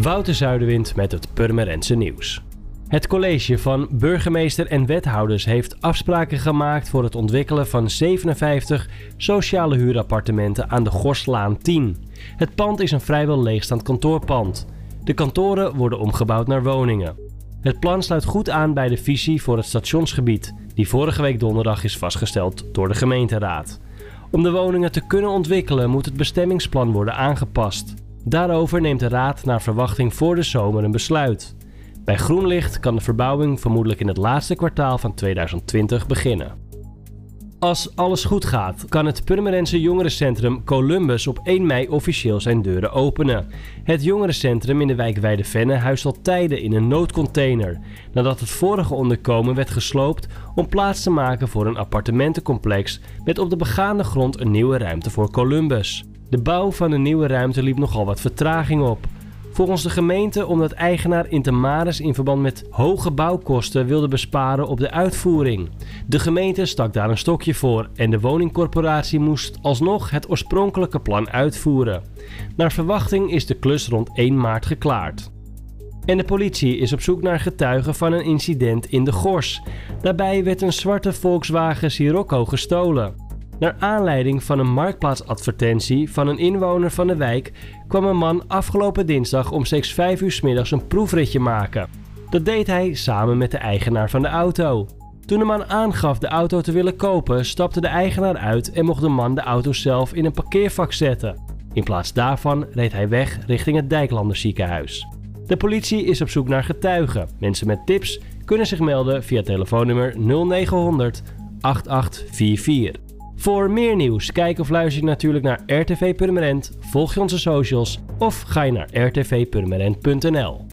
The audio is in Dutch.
Wouter Zuiderwind met het Purmerendse nieuws. Het college van burgemeester en wethouders heeft afspraken gemaakt voor het ontwikkelen van 57 sociale huurappartementen aan de Gorslaan 10. Het pand is een vrijwel leegstaand kantoorpand. De kantoren worden omgebouwd naar woningen. Het plan sluit goed aan bij de visie voor het stationsgebied, die vorige week donderdag is vastgesteld door de gemeenteraad. Om de woningen te kunnen ontwikkelen moet het bestemmingsplan worden aangepast. Daarover neemt de Raad naar verwachting voor de zomer een besluit. Bij groen licht kan de verbouwing vermoedelijk in het laatste kwartaal van 2020 beginnen. Als alles goed gaat, kan het Purmerendse jongerencentrum Columbus op 1 mei officieel zijn deuren openen. Het jongerencentrum in de wijk Weidevenne huist al tijden in een noodcontainer, nadat het vorige onderkomen werd gesloopt om plaats te maken voor een appartementencomplex met op de begaande grond een nieuwe ruimte voor Columbus. De bouw van de nieuwe ruimte liep nogal wat vertraging op. Volgens de gemeente omdat eigenaar Intermaris in verband met hoge bouwkosten wilde besparen op de uitvoering. De gemeente stak daar een stokje voor en de woningcorporatie moest alsnog het oorspronkelijke plan uitvoeren. Naar verwachting is de klus rond 1 maart geklaard. En de politie is op zoek naar getuigen van een incident in de Gors. Daarbij werd een zwarte Volkswagen Sirocco gestolen. Naar aanleiding van een marktplaatsadvertentie van een inwoner van de wijk kwam een man afgelopen dinsdag om steeds 5 uur s middags een proefritje maken. Dat deed hij samen met de eigenaar van de auto. Toen de man aangaf de auto te willen kopen, stapte de eigenaar uit en mocht de man de auto zelf in een parkeervak zetten. In plaats daarvan reed hij weg richting het Dijklander ziekenhuis. De politie is op zoek naar getuigen. Mensen met tips kunnen zich melden via telefoonnummer 0900 8844. Voor meer nieuws, kijk of luister je natuurlijk naar RTV Purmerend, volg je onze socials of ga je naar rtvpurmerend.nl.